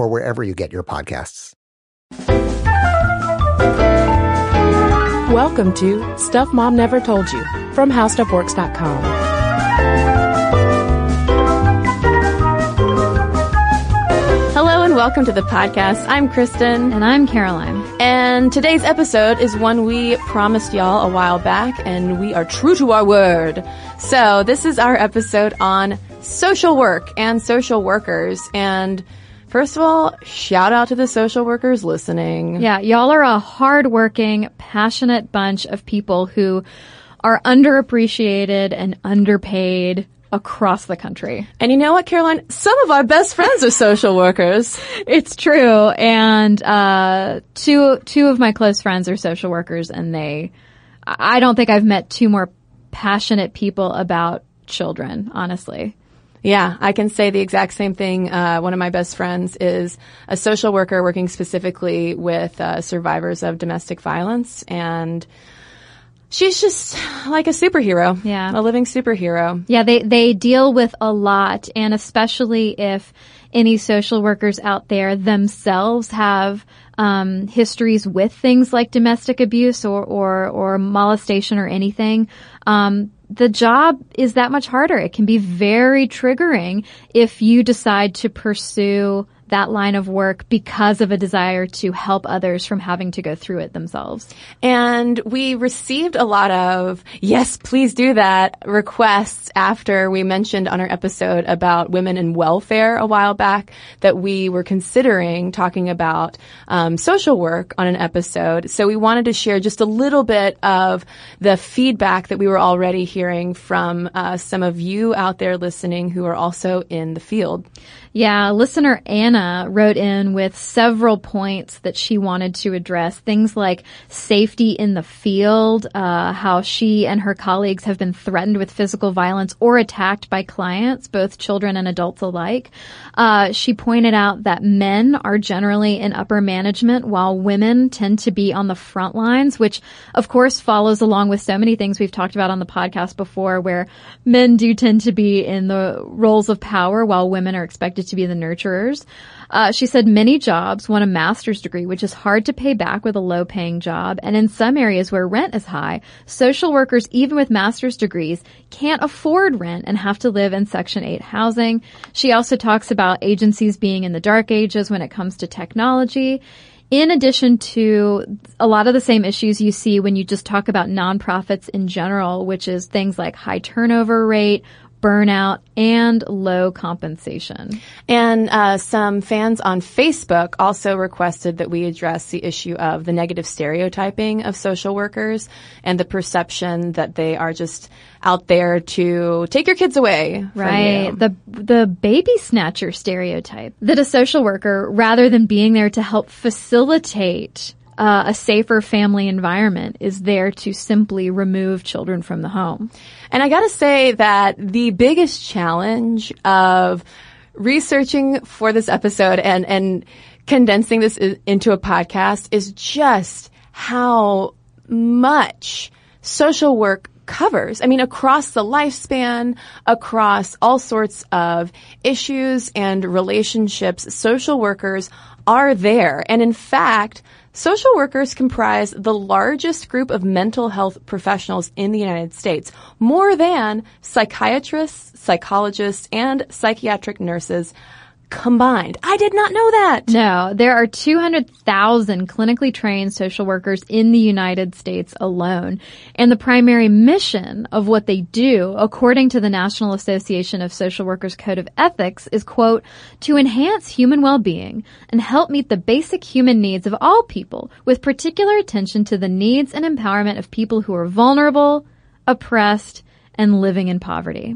or wherever you get your podcasts. Welcome to Stuff Mom Never Told You from HowStuffWorks.com. Hello and welcome to the podcast. I'm Kristen. And I'm Caroline. And today's episode is one we promised y'all a while back, and we are true to our word. So this is our episode on social work and social workers. And first of all, shout out to the social workers listening. Yeah, y'all are a hardworking, passionate bunch of people who are underappreciated and underpaid across the country. And you know what, Caroline? Some of our best friends are social workers. It's true. And, uh, two, two of my close friends are social workers and they, I don't think I've met two more passionate people about children, honestly. Yeah, I can say the exact same thing. Uh, one of my best friends is a social worker working specifically with uh, survivors of domestic violence, and she's just like a superhero. Yeah. a living superhero. Yeah, they, they deal with a lot, and especially if any social workers out there themselves have um, histories with things like domestic abuse or, or, or molestation or anything. Um, the job is that much harder. It can be very triggering if you decide to pursue that line of work because of a desire to help others from having to go through it themselves. And we received a lot of, yes, please do that requests after we mentioned on our episode about women in welfare a while back that we were considering talking about um, social work on an episode. So we wanted to share just a little bit of the feedback that we were already hearing from uh, some of you out there listening who are also in the field. Yeah, listener Anna wrote in with several points that she wanted to address. Things like safety in the field, uh, how she and her colleagues have been threatened with physical violence or attacked by clients, both children and adults alike. Uh, she pointed out that men are generally in upper management while women tend to be on the front lines, which of course follows along with so many things we've talked about on the podcast before where men do tend to be in the roles of power while women are expected to be the nurturers. Uh, she said many jobs want a master's degree, which is hard to pay back with a low paying job. And in some areas where rent is high, social workers, even with master's degrees, can't afford rent and have to live in Section 8 housing. She also talks about agencies being in the dark ages when it comes to technology. In addition to a lot of the same issues you see when you just talk about nonprofits in general, which is things like high turnover rate, burnout, and low compensation. And uh, some fans on Facebook also requested that we address the issue of the negative stereotyping of social workers and the perception that they are just out there to take your kids away. Right. The the baby snatcher stereotype that a social worker, rather than being there to help facilitate uh, a safer family environment, is there to simply remove children from the home. And I gotta say that the biggest challenge of researching for this episode and, and condensing this into a podcast is just how much social work covers. I mean, across the lifespan, across all sorts of issues and relationships, social workers are there. And in fact, Social workers comprise the largest group of mental health professionals in the United States, more than psychiatrists, psychologists, and psychiatric nurses combined. I did not know that. No, there are 200,000 clinically trained social workers in the United States alone. And the primary mission of what they do, according to the National Association of Social Workers Code of Ethics, is quote, to enhance human well-being and help meet the basic human needs of all people with particular attention to the needs and empowerment of people who are vulnerable, oppressed, and living in poverty.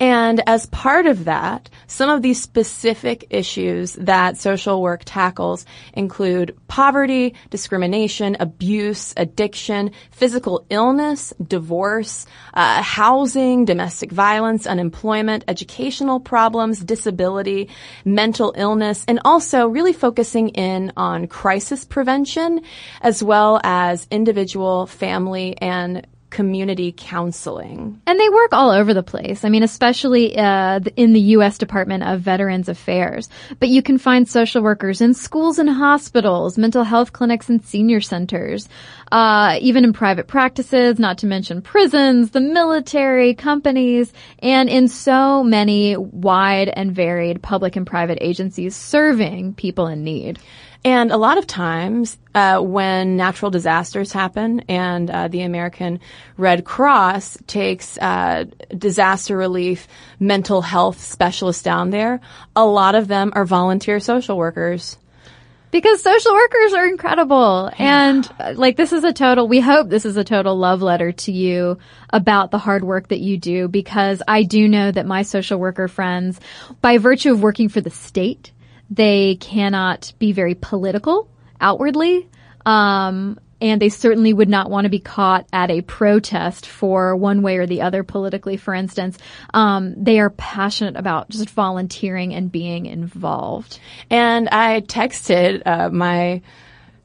And as part of that, some of these specific issues that social work tackles include poverty, discrimination, abuse, addiction, physical illness, divorce, uh, housing, domestic violence, unemployment, educational problems, disability, mental illness, and also really focusing in on crisis prevention as well as individual, family, and community counseling. And they work all over the place. I mean, especially uh, in the U.S. Department of Veterans Affairs. But you can find social workers in schools and hospitals, mental health clinics and senior centers, uh, even in private practices, not to mention prisons, the military, companies, and in so many wide and varied public and private agencies serving people in need. And a lot of times, uh, when natural disasters happen and uh, the American Red Cross takes uh, disaster relief mental health specialists down there, a lot of them are volunteer social workers. Because social workers are incredible. Yeah. And uh, like this is a total, we hope this is a total love letter to you about the hard work that you do because I do know that my social worker friends, by virtue of working for the state, they cannot be very political outwardly. Um, and they certainly would not want to be caught at a protest for one way or the other politically, for instance. Um, they are passionate about just volunteering and being involved. And I texted uh, my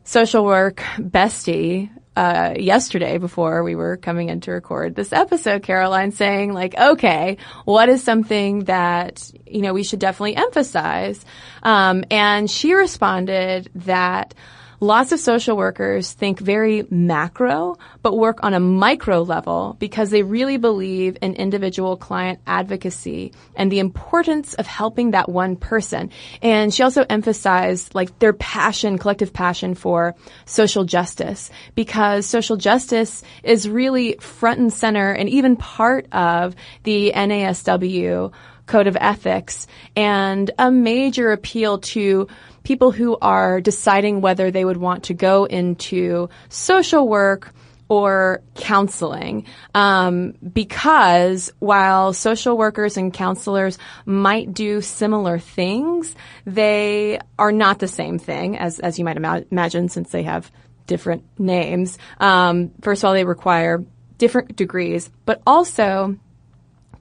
social work bestie uh, yesterday before we were coming in to record this episode, Caroline, saying like, okay, what is something that, you know, we should definitely emphasize? Um, and she responded that Lots of social workers think very macro, but work on a micro level because they really believe in individual client advocacy and the importance of helping that one person. And she also emphasized like their passion, collective passion for social justice because social justice is really front and center and even part of the NASW code of ethics and a major appeal to people who are deciding whether they would want to go into social work or counseling. Um, because while social workers and counselors might do similar things they are not the same thing as, as you might ima- imagine since they have different names. Um, first of all they require different degrees but also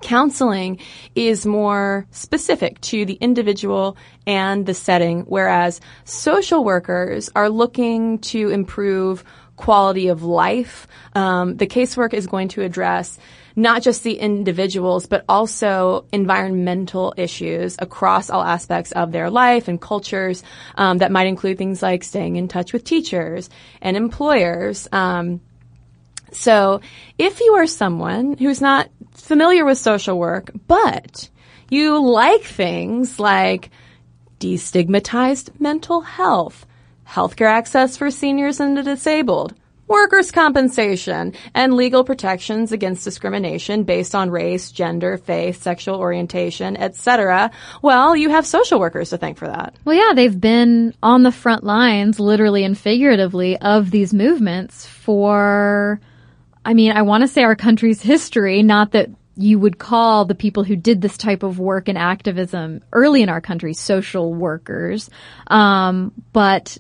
Counseling is more specific to the individual and the setting, whereas social workers are looking to improve quality of life. Um, the casework is going to address not just the individuals, but also environmental issues across all aspects of their life and cultures um, that might include things like staying in touch with teachers and employers. Um, so if you are someone who's not familiar with social work, but you like things like destigmatized mental health, healthcare access for seniors and the disabled, workers' compensation, and legal protections against discrimination based on race, gender, faith, sexual orientation, etc. Well, you have social workers to thank for that. Well, yeah, they've been on the front lines, literally and figuratively, of these movements for I mean, I want to say our country's history, not that you would call the people who did this type of work and activism early in our country social workers. Um, but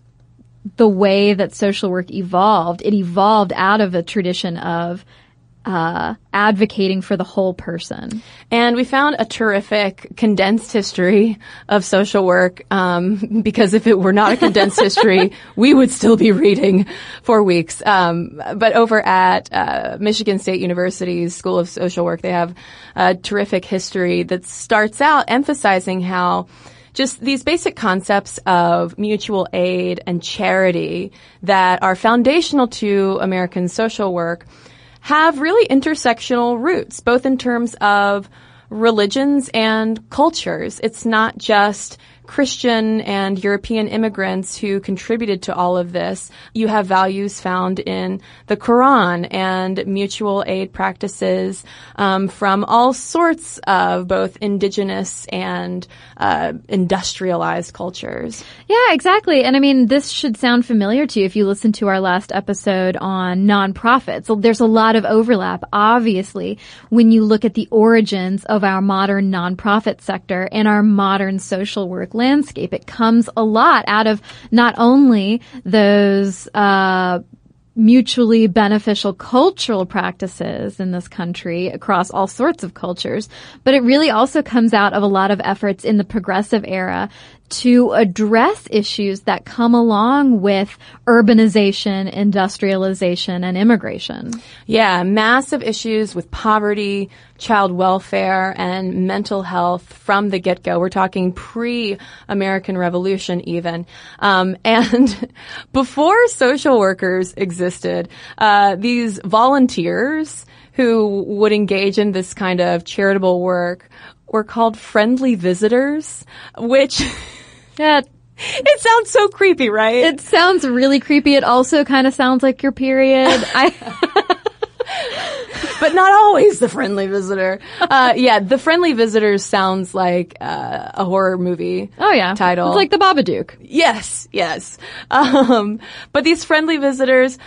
the way that social work evolved, it evolved out of a tradition of uh, advocating for the whole person. And we found a terrific condensed history of social work, um, because if it were not a condensed history, we would still be reading for weeks. Um, but over at uh, Michigan State University's School of Social Work, they have a terrific history that starts out emphasizing how just these basic concepts of mutual aid and charity that are foundational to American social work have really intersectional roots, both in terms of religions and cultures. It's not just Christian and European immigrants who contributed to all of this. You have values found in the Quran and mutual aid practices um, from all sorts of both indigenous and uh, industrialized cultures. Yeah, exactly. And I mean, this should sound familiar to you if you listen to our last episode on nonprofits. There's a lot of overlap, obviously, when you look at the origins of our modern nonprofit sector and our modern social work landscape. It comes a lot out of not only those, uh, mutually beneficial cultural practices in this country across all sorts of cultures, but it really also comes out of a lot of efforts in the progressive era to address issues that come along with urbanization, industrialization, and immigration. Yeah, massive issues with poverty, child welfare, and mental health from the get-go. We're talking pre-American Revolution even. Um, and before social workers existed, uh, these volunteers who would engage in this kind of charitable work were called friendly visitors, which Yeah, it sounds so creepy, right? it sounds really creepy. It also kind of sounds like your period. I, but not always the friendly visitor. Uh, yeah, the friendly visitors sounds like uh, a horror movie. oh yeah, title. It's like the Babadook. Yes, yes. Um, but these friendly visitors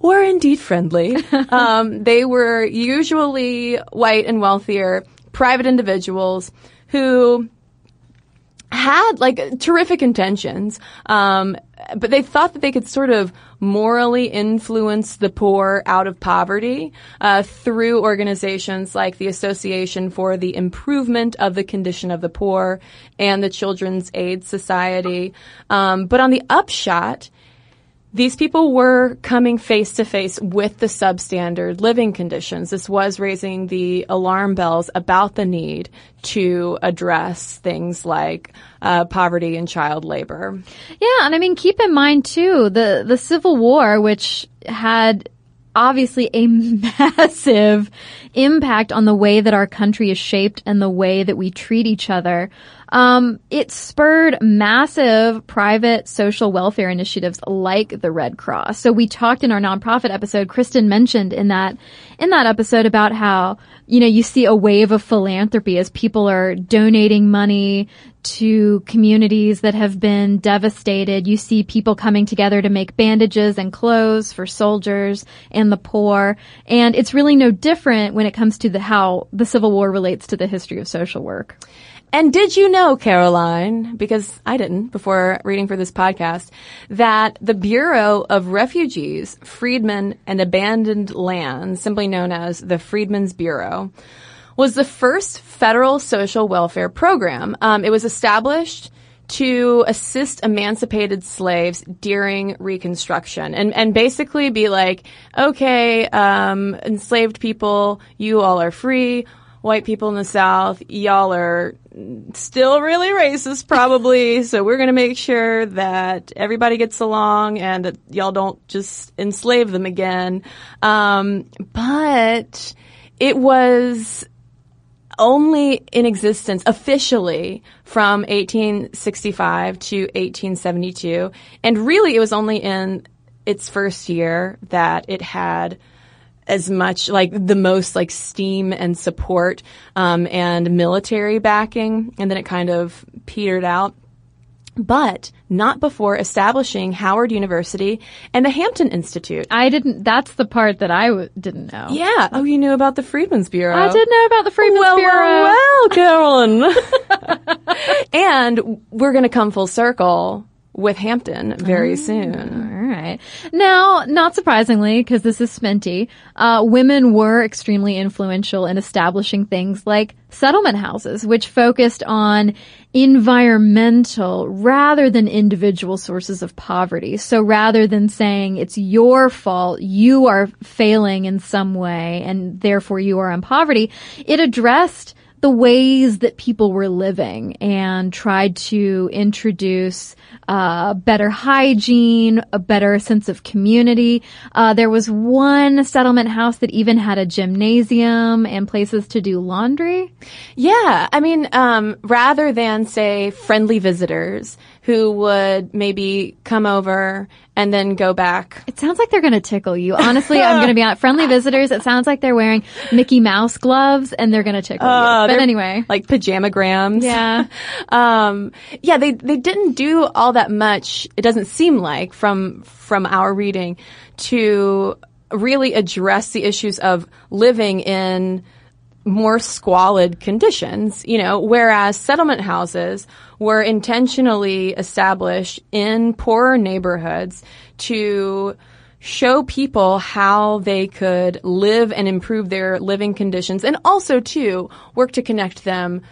were indeed friendly. um, they were usually white and wealthier, private individuals who had like terrific intentions, um, but they thought that they could sort of morally influence the poor out of poverty uh, through organizations like the Association for the Improvement of the Condition of the Poor and the Children's Aid Society. Um, but on the upshot, these people were coming face to face with the substandard living conditions. This was raising the alarm bells about the need to address things like uh, poverty and child labor. Yeah, and I mean, keep in mind too the the Civil War, which had obviously a massive impact on the way that our country is shaped and the way that we treat each other. Um, it spurred massive private social welfare initiatives like the Red Cross. So we talked in our nonprofit episode, Kristen mentioned in that, in that episode about how, you know, you see a wave of philanthropy as people are donating money to communities that have been devastated. You see people coming together to make bandages and clothes for soldiers and the poor. And it's really no different when it comes to the how the Civil War relates to the history of social work. And did you know, Caroline, because I didn't before reading for this podcast, that the Bureau of Refugees, Freedmen, and Abandoned Lands, simply known as the Freedmen's Bureau, was the first federal social welfare program. Um, it was established to assist emancipated slaves during Reconstruction and, and basically be like, okay, um, enslaved people, you all are free. White people in the South, y'all are still really racist probably, so we're gonna make sure that everybody gets along and that y'all don't just enslave them again. Um, but it was only in existence officially from 1865 to 1872. And really it was only in its first year that it had as much like the most like steam and support um, and military backing, and then it kind of petered out. But not before establishing Howard University and the Hampton Institute. I didn't. That's the part that I w- didn't know. Yeah. Oh, you knew about the Freedmen's Bureau. I did know about the Freedmen's well, Bureau. Well, well, Caroline. and we're going to come full circle with Hampton very Ah. soon. All right. Now, not surprisingly, because this is Sminty, uh, women were extremely influential in establishing things like settlement houses, which focused on environmental rather than individual sources of poverty. So rather than saying it's your fault, you are failing in some way and therefore you are in poverty, it addressed the ways that people were living and tried to introduce uh, better hygiene, a better sense of community. Uh, there was one settlement house that even had a gymnasium and places to do laundry. Yeah, I mean, um, rather than say friendly visitors who would maybe come over and then go back. It sounds like they're going to tickle you. Honestly, I'm going to be on friendly visitors. It sounds like they're wearing Mickey Mouse gloves and they're going to tickle Uh, you. But anyway. like pajamagrams. Yeah. um, yeah, they they didn't do all that much. It doesn't seem like from from our reading to really address the issues of living in more squalid conditions, you know, whereas settlement houses were intentionally established in poorer neighborhoods to show people how they could live and improve their living conditions and also to work to connect them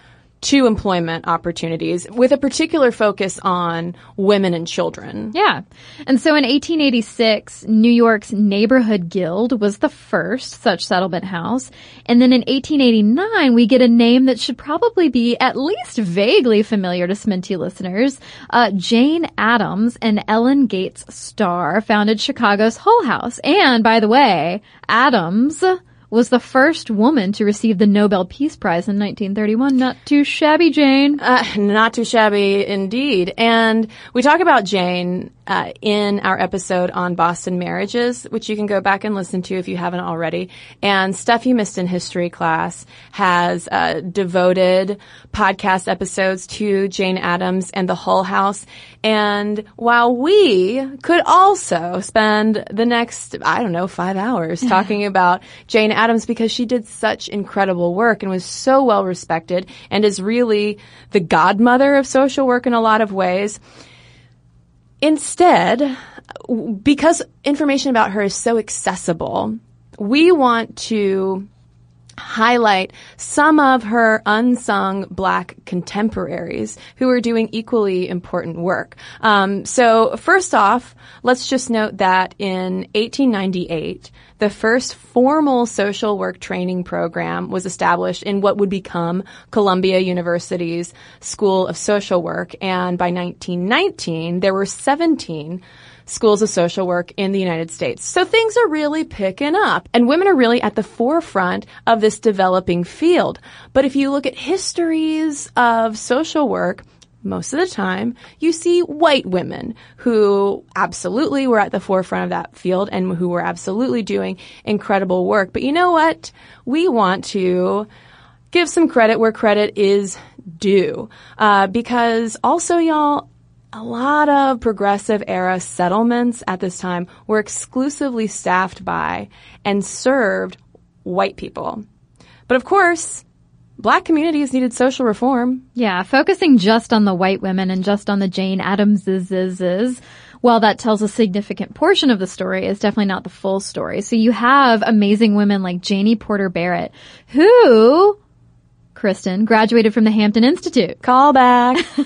to employment opportunities with a particular focus on women and children. Yeah. And so in 1886, New York's Neighborhood Guild was the first such settlement house. And then in 1889, we get a name that should probably be at least vaguely familiar to Sminty listeners. Uh, Jane Addams and Ellen Gates Starr founded Chicago's Hull House. And by the way, Addams was the first woman to receive the Nobel Peace Prize in 1931. Not too shabby, Jane. Uh, not too shabby indeed. And we talk about Jane uh, in our episode on Boston marriages, which you can go back and listen to if you haven't already. And stuff you missed in history class has uh, devoted podcast episodes to Jane Addams and the Hull House. And while we could also spend the next, I don't know, five hours talking about Jane Addams because she did such incredible work and was so well respected and is really the godmother of social work in a lot of ways. Instead, because information about her is so accessible, we want to highlight some of her unsung black contemporaries who are doing equally important work. Um, so first off, let's just note that in 1898, the first formal social work training program was established in what would become Columbia University's School of Social Work. And by 1919, there were 17 schools of social work in the United States. So things are really picking up and women are really at the forefront of this developing field. But if you look at histories of social work, most of the time you see white women who absolutely were at the forefront of that field and who were absolutely doing incredible work. But you know what? We want to give some credit where credit is due. Uh, because also y'all, a lot of progressive era settlements at this time were exclusively staffed by and served white people. But of course, black communities needed social reform. Yeah, focusing just on the white women and just on the Jane Addamses, while that tells a significant portion of the story, is definitely not the full story. So you have amazing women like Janie Porter Barrett, who, Kristen, graduated from the Hampton Institute. Call back.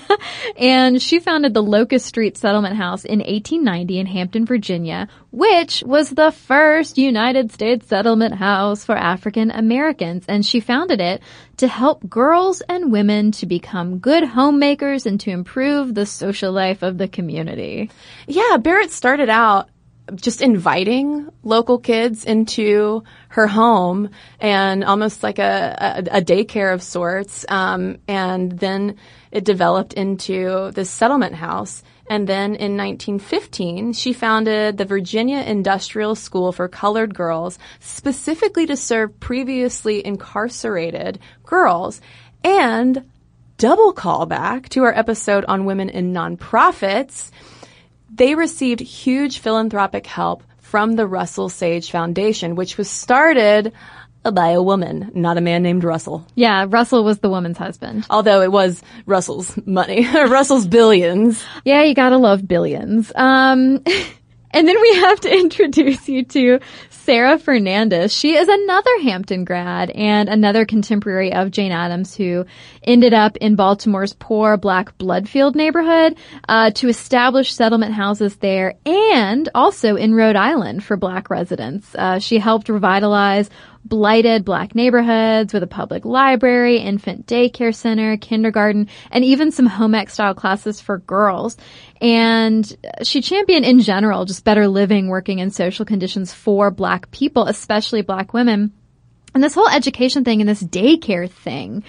And she founded the Locust Street Settlement House in 1890 in Hampton, Virginia, which was the first United States settlement house for African Americans. And she founded it to help girls and women to become good homemakers and to improve the social life of the community. Yeah, Barrett started out just inviting local kids into her home and almost like a, a, a daycare of sorts. Um, and then it developed into this settlement house. And then in 1915, she founded the Virginia Industrial School for Colored Girls specifically to serve previously incarcerated girls. And double callback to our episode on women in nonprofits they received huge philanthropic help from the Russell Sage Foundation, which was started by a woman, not a man named Russell. Yeah, Russell was the woman's husband. Although it was Russell's money, Russell's billions. Yeah, you gotta love billions. Um, and then we have to introduce you to Sarah Fernandis. She is another Hampton grad and another contemporary of Jane Addams who ended up in Baltimore's poor black Bloodfield neighborhood uh, to establish settlement houses there and also in Rhode Island for black residents. Uh, she helped revitalize blighted black neighborhoods with a public library, infant daycare center, kindergarten, and even some home ec style classes for girls. And she championed in general just better living, working in social conditions for black people, especially black women. And this whole education thing and this daycare thing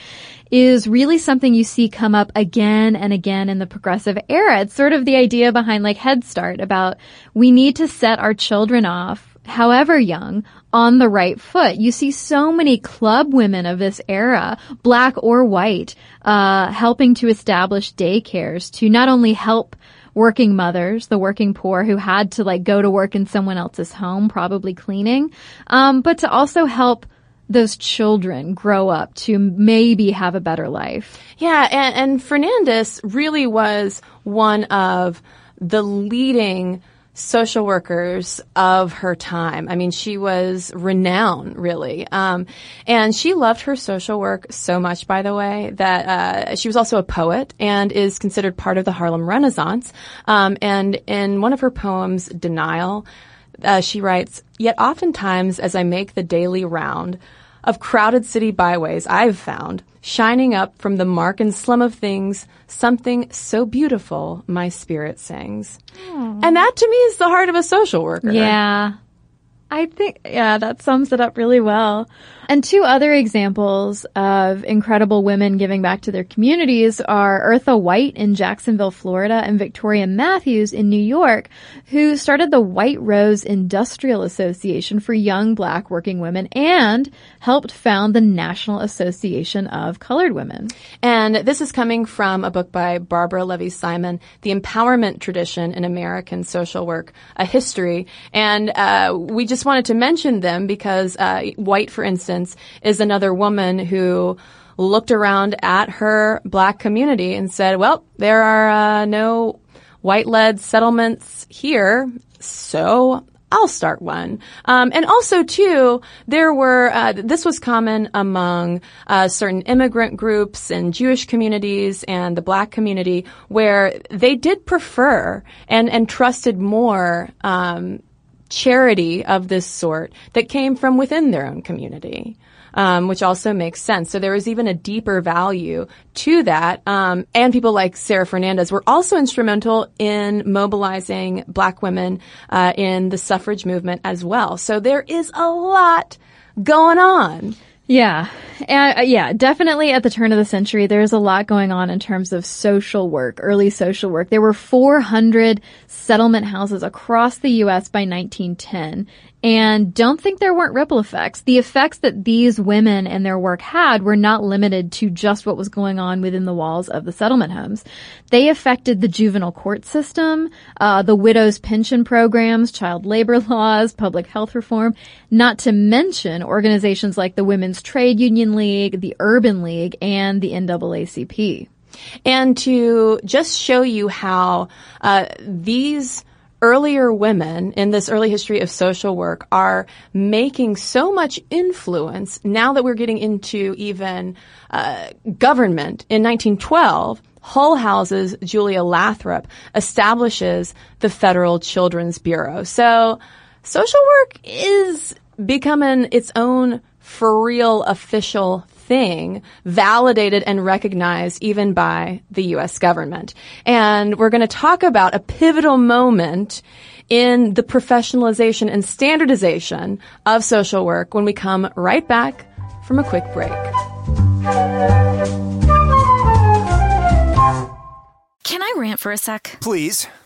is really something you see come up again and again in the progressive era. It's sort of the idea behind like Head Start about we need to set our children off however young, on the right foot. You see so many club women of this era, black or white, uh, helping to establish daycares to not only help working mothers, the working poor who had to like go to work in someone else's home, probably cleaning, um, but to also help those children grow up to maybe have a better life. Yeah, and, and Fernandez really was one of the leading social workers of her time. I mean, she was renowned, really. Um, and she loved her social work so much, by the way, that uh, she was also a poet and is considered part of the Harlem Renaissance. Um, and in one of her poems, Denial, uh, she writes, Yet oftentimes as I make the daily round of crowded city byways, I've found shining up from the mark and slum of things, something so beautiful my spirit sings. Aww. And that to me is the heart of a social worker. Yeah. I think, yeah, that sums it up really well. And two other examples of incredible women giving back to their communities are Eartha White in Jacksonville, Florida, and Victoria Matthews in New York, who started the White Rose Industrial Association for young black working women and helped found the National Association of Colored Women. And this is coming from a book by Barbara Levy Simon, The Empowerment Tradition in American Social Work, a history. And uh, we just wanted to mention them because uh, White, for instance, instance, is another woman who looked around at her black community and said, well, there are uh, no white-led settlements here, so I'll start one. Um, and also, too, there were uh, this was common among uh, certain immigrant groups and Jewish communities and the Black community, where they did prefer and and trusted more um, charity of this sort that came from within their own community. Um, which also makes sense. So there was even a deeper value to that. Um, and people like Sarah Fernandis were also instrumental in mobilizing black women uh, in the suffrage movement as well. So there is a lot going on. Yeah. Uh, yeah, definitely at the turn of the century, there's a lot going on in terms of social work, early social work. There were 400 settlement houses across the U.S. by 1910. And don't think there weren't ripple effects. The effects that these women and their work had were not limited to just what was going on within the walls of the settlement homes. They affected the juvenile court system, uh, the widows pension programs, child labor laws, public health reform, not to mention organizations like the Women's Trade Union League, the Urban League, and the NAACP. And to just show you how uh, these earlier women in this early history of social work are making so much influence now that we're getting into even uh, government. In 1912, Hull House's Julia Lathrop establishes the Federal Children's Bureau. So social work is becoming its own for real official thing validated and recognized even by the U.S. government. And we're going to talk about a pivotal moment in the professionalization and standardization of social work when we come right back from a quick break. Can I rant for a sec? Please.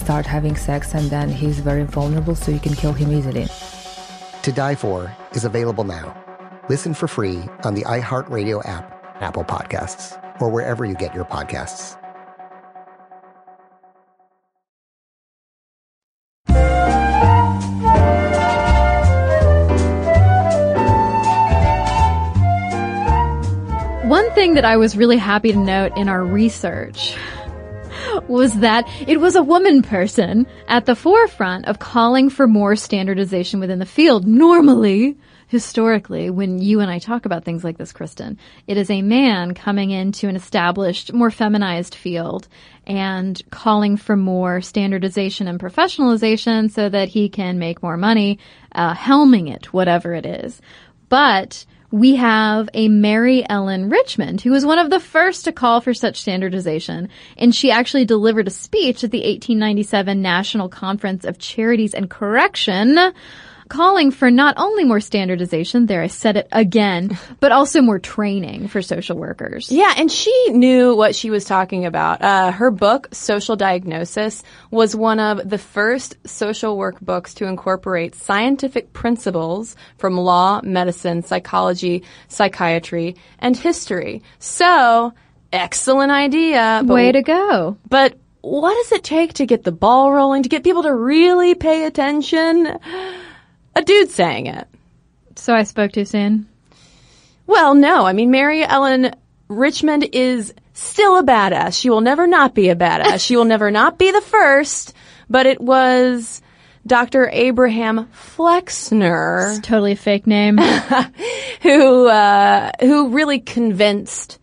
start having sex, and then he's very vulnerable, so you can kill him easily. To Die For is available now. Listen for free on the iHeartRadio app, Apple Podcasts, or wherever you get your podcasts. One thing that I was really happy to note in our research was that it was a woman person at the forefront of calling for more standardization within the field. Normally, historically, when you and I talk about things like this, Kristen, it is a man coming into an established, more feminized field and calling for more standardization and professionalization so that he can make more money, uh, helming it, whatever it is. But we have a Mary Ellen Richmond, who was one of the first to call for such standardization, and she actually delivered a speech at the 1897 National Conference of Charities and Correction, calling for not only more standardization, there I said it again, but also more training for social workers. Yeah, and she knew what she was talking about. Uh, her book, Social Diagnosis, was one of the first social work books to incorporate scientific principles from law, medicine, psychology, psychiatry, and history. So, excellent idea. But, Way to go. But what does it take to get the ball rolling, to get people to really pay attention? A dude saying it. So I spoke too soon. Well, no. I mean, Mary Ellen Richmond is still a badass. She will never not be a badass. she will never not be the first, but it was Dr. Abraham Flexner It's totally a fake name. who uh, who really convinced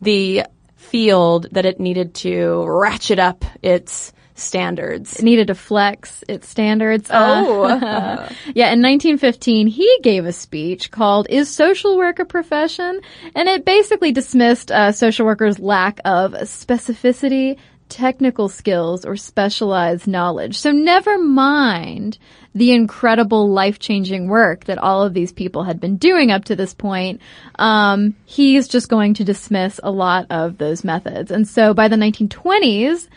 the field that it needed to ratchet up its standards. It needed to flex its standards. Oh. Uh, yeah, in 1915, he gave a speech called Is Social Work a Profession? And it basically dismissed uh, social workers' lack of specificity, technical skills, or specialized knowledge. So never mind the incredible life-changing work that all of these people had been doing up to this point. Um, he's just going to dismiss a lot of those methods. And so by the 1920s,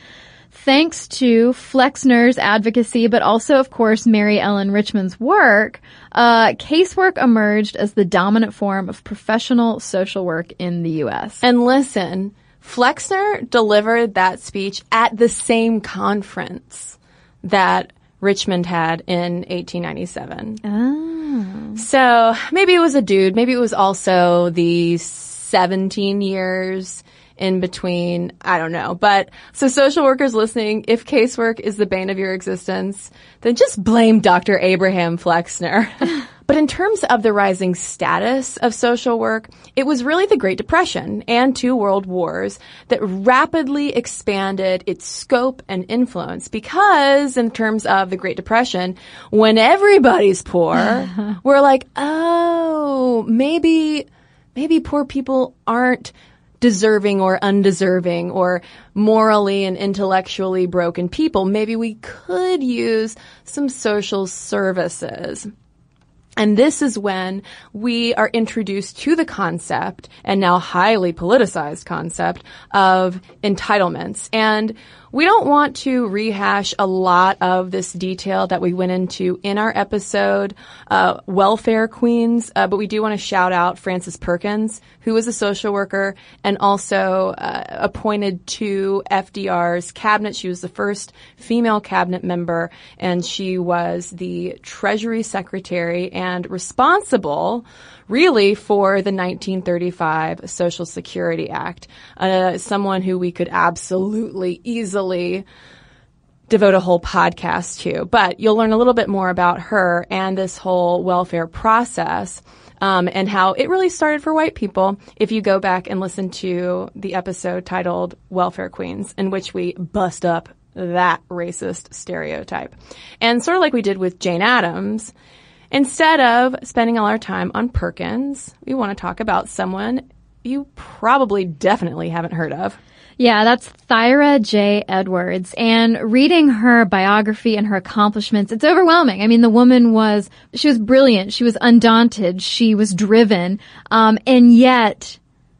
thanks to Flexner's advocacy, but also, of course, Mary Ellen Richmond's work, uh, casework emerged as the dominant form of professional social work in the U.S. And listen, Flexner delivered that speech at the same conference that Richmond had in 1897. Oh. So maybe it was a dude. Maybe it was also the 17 years in between. I don't know. But so social workers listening, if casework is the bane of your existence, then just blame Dr. Abraham Flexner. But in terms of the rising status of social work, it was really the Great Depression and two world wars that rapidly expanded its scope and influence because in terms of the Great Depression, when everybody's poor, we're like, oh, maybe, maybe poor people aren't deserving or undeserving or morally and intellectually broken people. Maybe we could use some social services. And this is when we are introduced to the concept, and now highly politicized concept, of entitlements. And we don't want to rehash a lot of this detail that we went into in our episode, uh, Welfare Queens, uh, but we do want to shout out Frances Perkins, who was a social worker and also uh, appointed to FDR's cabinet. She was the first female cabinet member, and she was the Treasury Secretary and responsible really for the 1935 Social Security Act. Uh, someone who we could absolutely easily devote a whole podcast to. But you'll learn a little bit more about her and this whole welfare process. Um, and how it really started for white people if you go back and listen to the episode titled Welfare Queens, in which we bust up that racist stereotype. And sort of like we did with Jane Addams, Instead of spending all our time on Perkins, we want to talk about someone you probably definitely haven't heard of. Yeah, that's Thyra J. Edwards. And reading her biography and her accomplishments, it's overwhelming. I mean, the woman was, she was brilliant. She was undaunted. She was driven. Um, and yet,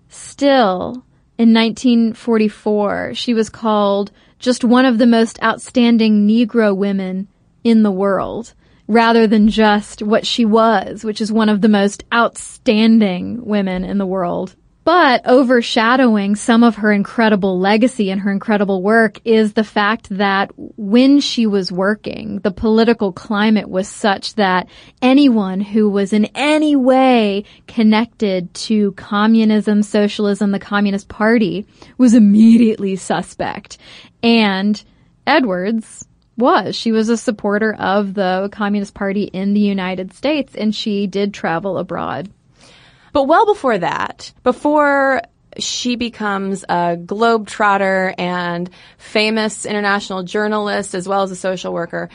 still, in 1944, she was called just one of the most outstanding Negro women in the world rather than just what she was, which is one of the most outstanding women in the world. But overshadowing some of her incredible legacy and her incredible work is the fact that when she was working, the political climate was such that anyone who was in any way connected to communism, socialism, the Communist Party was immediately suspect. And Edwards, was. She was a supporter of the Communist Party in the United States and she did travel abroad. But well before that, before she becomes a globetrotter and famous international journalist as well as a social worker,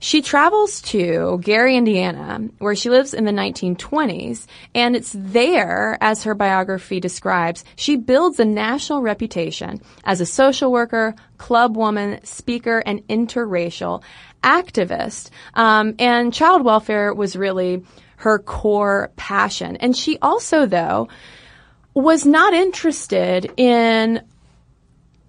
she travels to Gary, Indiana, where she lives in the 1920s, and it's there, as her biography describes, she builds a national reputation as a social worker, club woman, speaker, and interracial activist. Um, and child welfare was really her core passion. And she also, though, was not interested in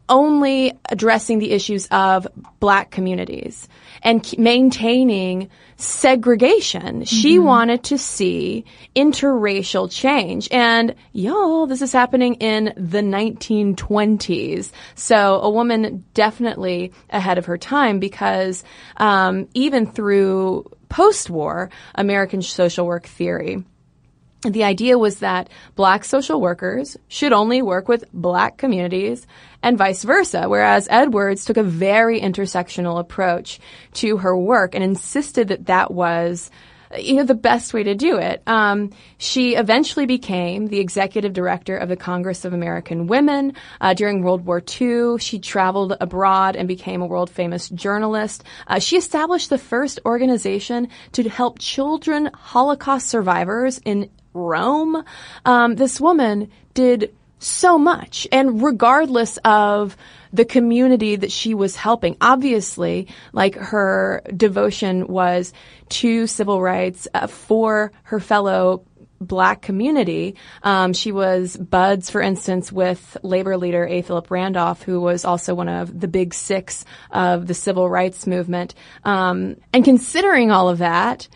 only addressing the issues of black communities and maintaining segregation. Mm-hmm. She wanted to see interracial change. And y'all, this is happening in the 1920s. So a woman definitely ahead of her time because um, even through post-war American social work theory, the idea was that black social workers should only work with black communities and vice versa. Whereas Edwards took a very intersectional approach to her work and insisted that that was you know, the best way to do it. Um, she eventually became the executive director of the Congress of American Women. Uh, during World War II, she traveled abroad and became a world famous journalist. Uh, she established the first organization to help children Holocaust survivors in Rome. Um, this woman did so much. And regardless of the community that she was helping, obviously, like her devotion was to civil rights uh, for her fellow black community. Um, she was buds, for instance, with labor leader A. Philip Randolph, who was also one of the big six of the civil rights movement. Um, and considering all of that,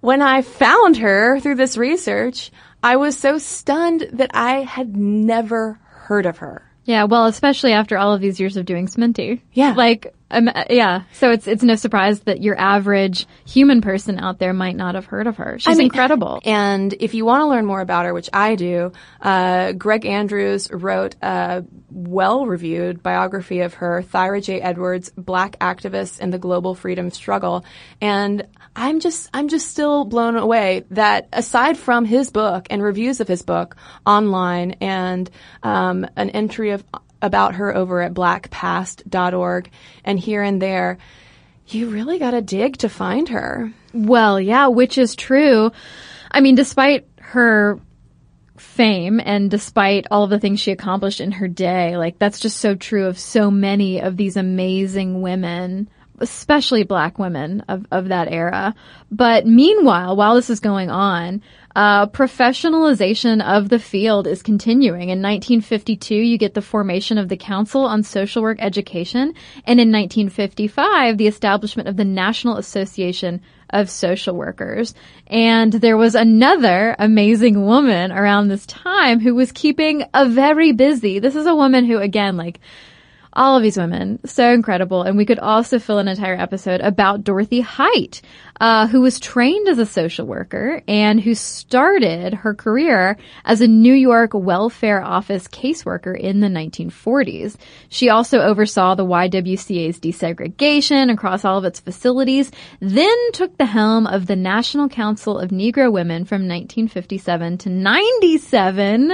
when I found her through this research, I was so stunned that I had never heard of her. Yeah, well, especially after all of these years of doing Sminty. Yeah. Like, Um, yeah. So it's it's no surprise that your average human person out there might not have heard of her. She's I mean, incredible. And if you want to learn more about her, which I do, uh, Gregg Andrews wrote a well-reviewed biography of her, Thyra J. Edwards, Black Activist in the Global Freedom Struggle, and I'm just I'm just still blown away that aside from his book and reviews of his book online and um, an entry of about her over at blackpast.org and here and there, you really got to dig to find her. Well, yeah, which is true. I mean, despite her fame and despite all of the things she accomplished in her day, like that's just so true of so many of these amazing women especially black women of, of that era. But meanwhile, while this is going on, uh, professionalization of the field is continuing. In 1952, you get the formation of the Council on Social Work Education, and in 1955, the establishment of the National Association of Social Workers. And there was another amazing woman around this time who was keeping a very busy. This is a woman who, again, like, all of these women, so incredible. And we could also fill an entire episode about Dorothy Height, uh, who was trained as a social worker and who started her career as a New York welfare office caseworker in the 1940s. She also oversaw the YWCA's desegregation across all of its facilities, then took the helm of the National Council of Negro Women from 1957 to 97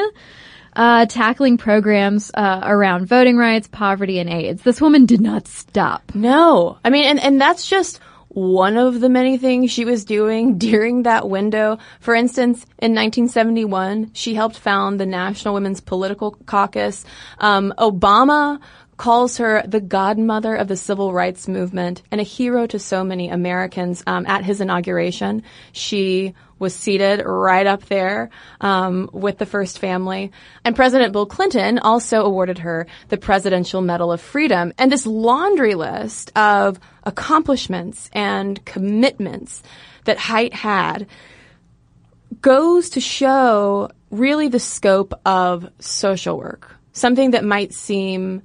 uh, tackling programs uh, around voting rights, poverty, and AIDS. This woman did not stop. No, I mean, and and that's just one of the many things she was doing during that window. For instance, in 1971, she helped found the National Women's Political Caucus. Um, Obama calls her the godmother of the civil rights movement and a hero to so many Americans. Um, at his inauguration, she was seated right up there um, with the first family. And President Bill Clinton also awarded her the Presidential Medal of Freedom. And this laundry list of accomplishments and commitments that Height had goes to show really the scope of social work. Something that might seem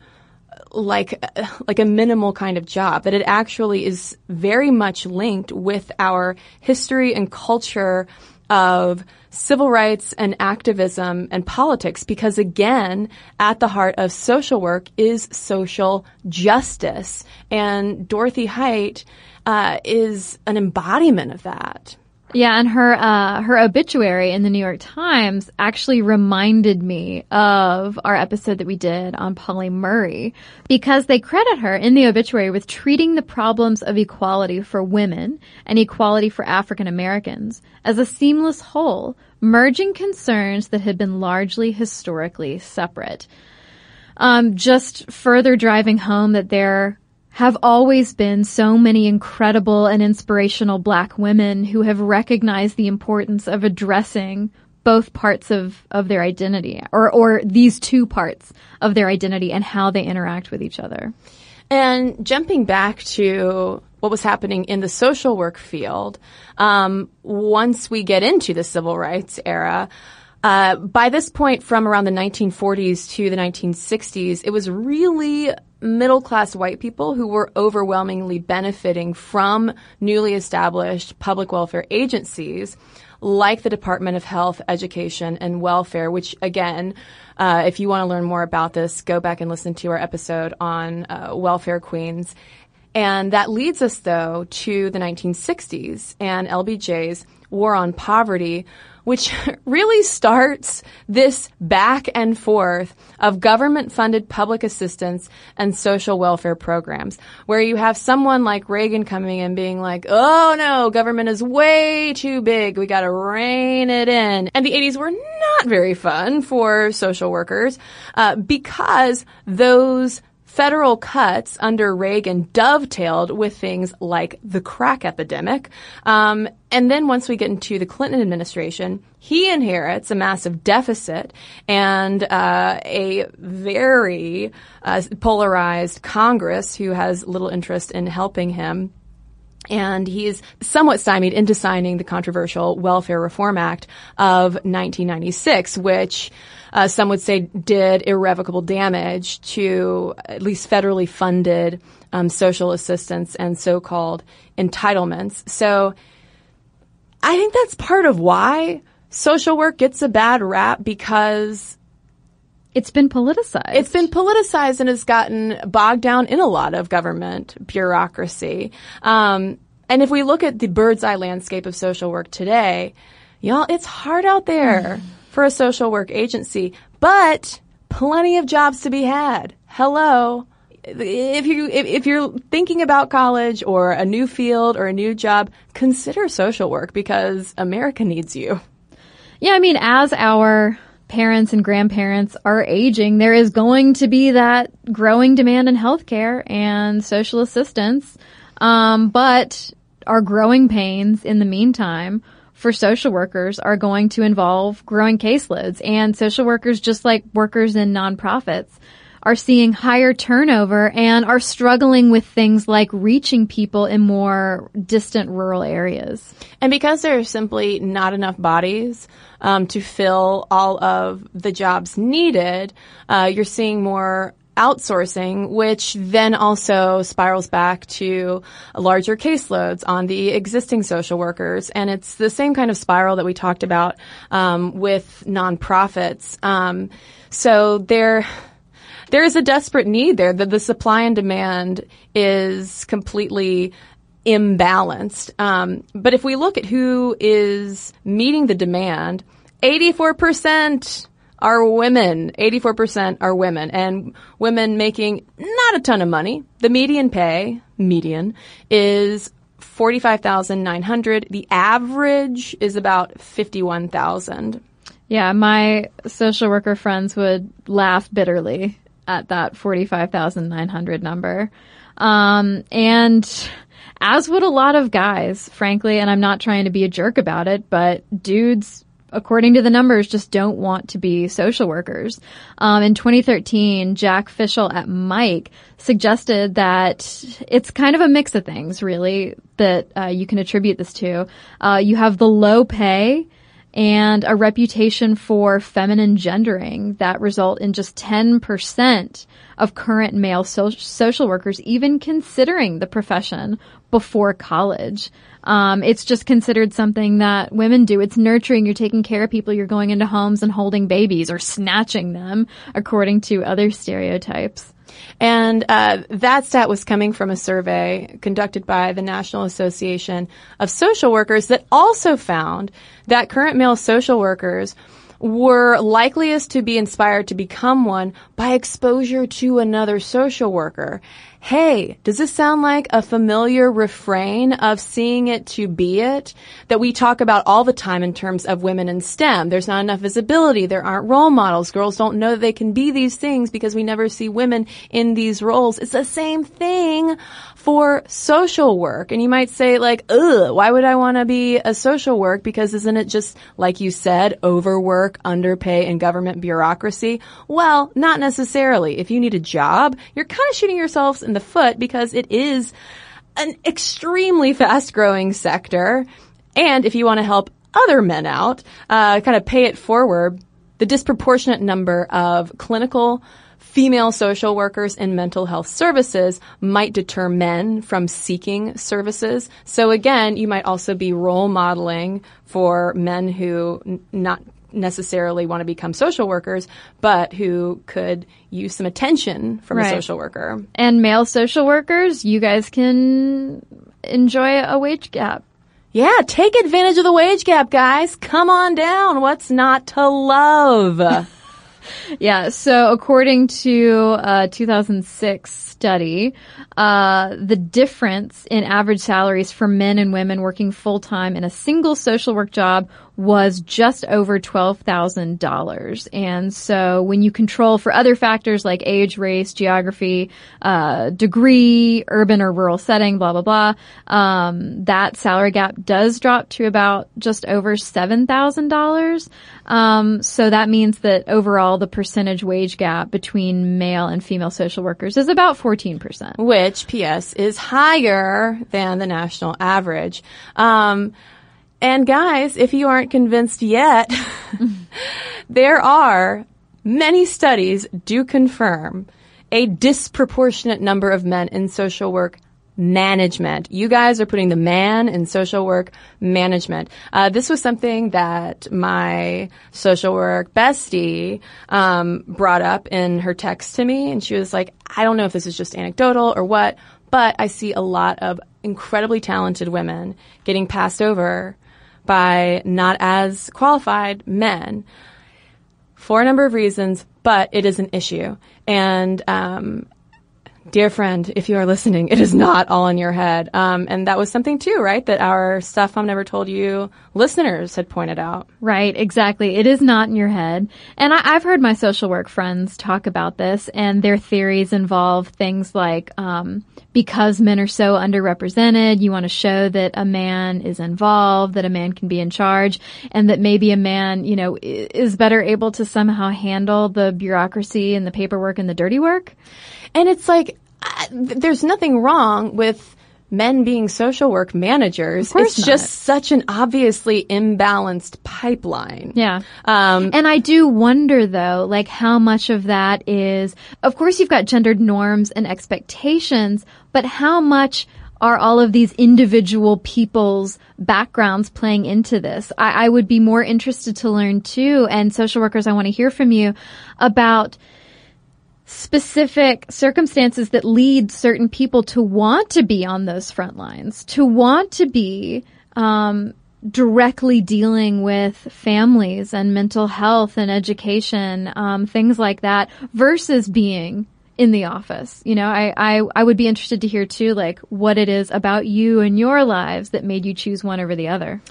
like like a minimal kind of job that it actually is very much linked with our history and culture of civil rights and activism and politics. Because again at the heart of social work is social justice. And dorothy height uh, is an embodiment of that yeah, and her uh, her obituary in the New York Times actually reminded me of our episode that we did on Pauli Murray because they credit her in the obituary with treating the problems of equality for women and equality for African Americans as a seamless whole, merging concerns that had been largely historically separate. Um, just further driving home that there have always been so many incredible and inspirational black women who have recognized the importance of addressing both parts of, of their identity or, or these two parts of their identity and how they interact with each other. And jumping back to what was happening in the social work field, um, once we get into the civil rights era, uh, by this point, from around the 1940s to the 1960s, it was really middle class white people who were overwhelmingly benefiting from newly established public welfare agencies like the Department of Health, Education, and Welfare, which again, uh, if you want to learn more about this, go back and listen to our episode on uh, welfare queens. And that leads us, though, to the 1960s and LBJ's War on Poverty, which really starts this back and forth of government funded public assistance and social welfare programs, where you have someone like Reagan coming in being like, oh no, government is way too big. We gotta rein it in. And the 80s were not very fun for social workers, uh, because those federal cuts under Reagan dovetailed with things like the crack epidemic. Um, and then once we get into the Clinton administration, he inherits a massive deficit and uh, a very uh, polarized Congress who has little interest in helping him. And he's somewhat stymied into signing the controversial Welfare Reform Act of 1996, which uh, some would say did irrevocable damage to at least federally funded um, social assistance and so-called entitlements. So I think that's part of why social work gets a bad rap because it's been politicized. It's been politicized and has gotten bogged down in a lot of government bureaucracy. Um, and if we look at the bird's eye landscape of social work today, y'all, it's hard out there for a social work agency, but plenty of jobs to be had. Hello. If you if, if you're thinking about college or a new field or a new job, consider social work because America needs you. Yeah, I mean, as our parents and grandparents are aging, there is going to be that growing demand in healthcare and social assistance. Um, but our growing pains in the meantime for social workers are going to involve growing caseloads and social workers, just like workers in nonprofits, are seeing higher turnover and are struggling with things like reaching people in more distant rural areas. And because there are simply not enough bodies um, to fill all of the jobs needed, uh, you're seeing more outsourcing, which then also spirals back to larger caseloads on the existing social workers. And it's the same kind of spiral that we talked about um, with nonprofits. Um, so there, there is a desperate need there that the supply and demand is completely imbalanced. Um, but if we look at who is meeting the demand, 84% are women. 84% are women and women making not a ton of money. The median pay, median, is 45,900. The average is about 51,000. Yeah, my social worker friends would laugh bitterly at that 45,900 number. Um, and as would a lot of guys, frankly, and I'm not trying to be a jerk about it, but dudes according to the numbers, just don't want to be social workers. Um, in 2013, Jack Fischel at Mike suggested that it's kind of a mix of things, really, that uh, you can attribute this to. Uh, you have the low pay and a reputation for feminine gendering that result in just 10% of current male so- social workers even considering the profession before college. Um, it's just considered something that women do. It's nurturing. You're taking care of people. You're going into homes and holding babies or snatching them, according to other stereotypes. And uh, that stat was coming from a survey conducted by the National Association of Social Workers that also found that current male social workers were likeliest to be inspired to become one by exposure to another social worker. Hey, does this sound like a familiar refrain of seeing it to be it that we talk about all the time in terms of women in STEM? There's not enough visibility. There aren't role models. Girls don't know that they can be these things because we never see women in these roles. It's the same thing for social work. And you might say like, ugh, why would I want to be a social work? Because isn't it just, like you said, overwork, underpay, and government bureaucracy? Well, not necessarily. If you need a job, you're kind of shooting yourselves in the foot because it is an extremely fast growing sector. And if you want to help other men out, uh, kind of pay it forward, the disproportionate number of clinical female social workers in mental health services might deter men from seeking services. So again, you might also be role modeling for men who n- not necessarily want to become social workers, but who could use some attention from right. a social worker. And male social workers, you guys can enjoy a wage gap. Yeah, take advantage of the wage gap, guys. Come on down. What's not to love? yeah. So according to a 2006 study, uh, the difference in average salaries for men and women working full time in a single social work job was just over $12,000. And so when you control for other factors like age, race, geography, uh, degree, urban or rural setting, blah, blah, blah, um, that salary gap does drop to about just over $7,000. Um, so that means that overall the percentage wage gap between male and female social workers is about 14%. Which, P.S., is higher than the national average. Um, and guys, if you aren't convinced yet, there are many studies do confirm a disproportionate number of men in social work management. You guys are putting the man in social work management. Uh, this was something that my social work bestie um, brought up in her text to me, and she was like, "I don't know if this is just anecdotal or what, but I see a lot of incredibly talented women getting passed over by not as qualified men." For a number of reasons, but it is an issue. And um, dear friend, if you are listening, it is not all in your head. Um, and that was something too, right? That our Stuff Mom Never Told You listeners had pointed out. Right, exactly. It is not in your head. And I, have heard my social work friends talk about this, and their theories involve things like um, because men are so underrepresented, you want to show that a man is involved, that a man can be in charge, and that maybe a man, you know, is better able to somehow handle the bureaucracy and the paperwork and the dirty work. And it's like, uh, there's nothing wrong with men being social work managers. It's not. just such an obviously imbalanced pipeline. Yeah. Um, and I do wonder though, like how much of that is, of course you've got gendered norms and expectations, but how much are all of these individual people's backgrounds playing into this? I, I would be more interested to learn too, and social workers, I want to hear from you about specific circumstances that lead certain people to want to be on those front lines, to want to be um, directly dealing with families and mental health and education, um, things like that, versus being in the office. You know, I, I, I would be interested to hear too, like what it is about you and your lives that made you choose one over the other.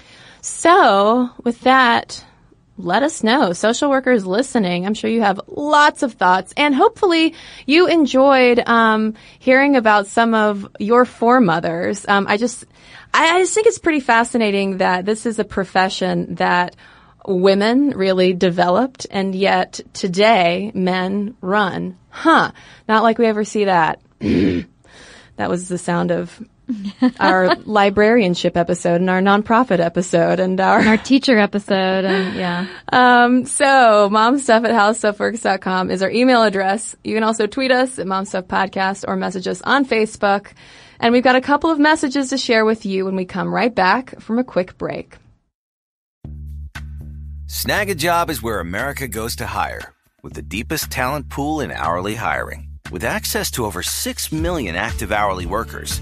So with that, let us know. Social workers listening, I'm sure you have lots of thoughts, and hopefully you enjoyed um, hearing about some of your foremothers. Um, I just, I, I just think it's pretty fascinating that this is a profession that women really developed, and yet today men run. Huh? Not like we ever see that. that was the sound of our librarianship episode and our nonprofit episode and our and our teacher episode and yeah. Um, so momstuff at howstuffworks.com is our email address. You can also tweet us at momstuffpodcast or message us on Facebook. And we've got a couple of messages to share with you when we come right back from a quick break. Snagajob is where America goes to hire with the deepest talent pool in hourly hiring. With access to over 6 million active hourly workers,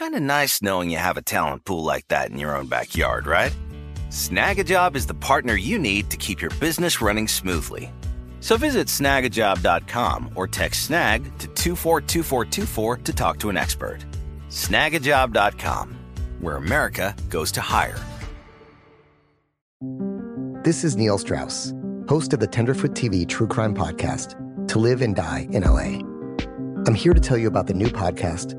Kind of nice knowing you have a talent pool like that in your own backyard, right? Snagajob is the partner you need to keep your business running smoothly. So visit snagajob.com or text snag to 242424 to talk to an expert. Snagajob.com, where America goes to hire. This is Neil Strauss, host of the Tenderfoot TV True Crime Podcast, To Live and Die in LA. I'm here to tell you about the new podcast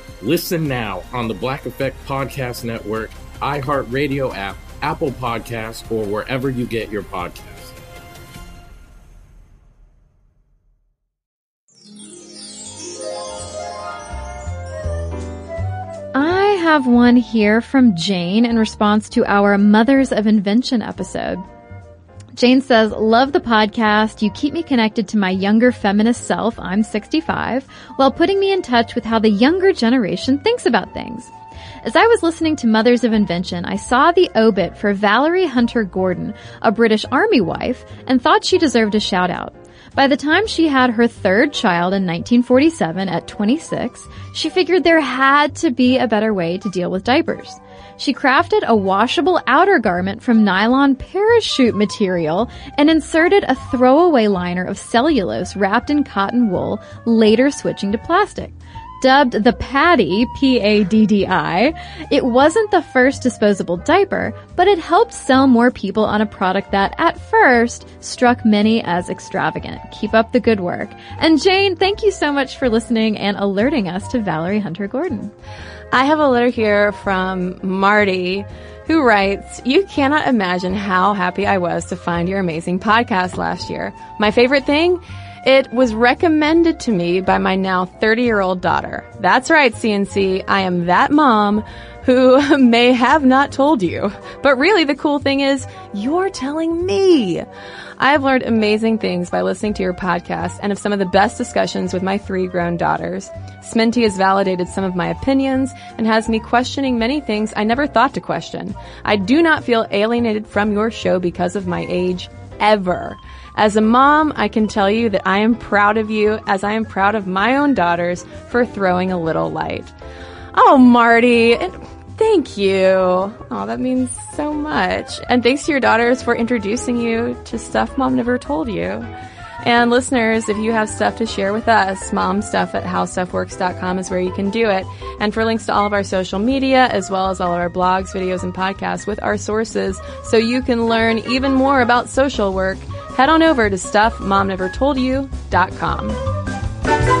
Listen now on the Black Effect Podcast Network, iHeartRadio app, Apple Podcasts, or wherever you get your podcasts. I have one here from Jane in response to our Mothers of Invention episode. Jane says, Love the podcast. You keep me connected to my younger feminist self, I'm 65, while putting me in touch with how the younger generation thinks about things. As I was listening to Mothers of Invention, I saw the obit for Valerie Hunter Gordon, a British Army wife, and thought she deserved a shout out. By the time she had her third child in 1947 at 26, she figured there had to be a better way to deal with diapers. She crafted a washable outer garment from nylon parachute material and inserted a throwaway liner of cellulose wrapped in cotton wool, later switching to plastic. Dubbed the Paddi, P-A-D-D-I, it wasn't the first disposable diaper, but it helped sell more people on a product that, at first, struck many as extravagant. Keep up the good work. And Jane, thank you so much for listening and alerting us to Valerie Hunter Gordon. I have a letter here from Marty who writes, You cannot imagine how happy I was to find your amazing podcast last year. My favorite thing? It was recommended to me by my now 30 year old daughter. That's right, CNC. I am that mom who may have not told you. But really, the cool thing is, you're telling me. I have learned amazing things by listening to your podcast and have some of the best discussions with my three grown daughters. Sminty has validated some of my opinions and has me questioning many things I never thought to question. I do not feel alienated from your show because of my age, ever. As a mom, I can tell you that I am proud of you as I am proud of my own daughters for throwing a little light. Oh, Marty, thank you. Oh, that means so much. And thanks to your daughters for introducing you to stuff mom never told you. And listeners, if you have stuff to share with us, momstuff at howstuffworks.com is where you can do it. And for links to all of our social media, as well as all of our blogs, videos, and podcasts with our sources, so you can learn even more about social work, head on over to stuffmomnevertoldyou.com.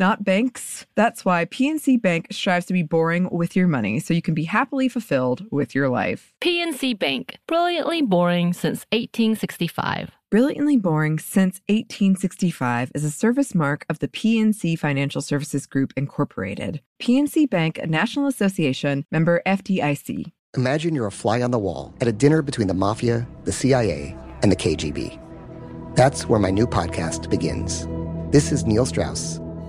not banks. That's why PNC Bank strives to be boring with your money so you can be happily fulfilled with your life. PNC Bank, brilliantly boring since 1865. Brilliantly Boring Since 1865 is a service mark of the PNC Financial Services Group, Incorporated. PNC Bank, a National Association member FDIC. Imagine you're a fly on the wall at a dinner between the mafia, the CIA, and the KGB. That's where my new podcast begins. This is Neil Strauss,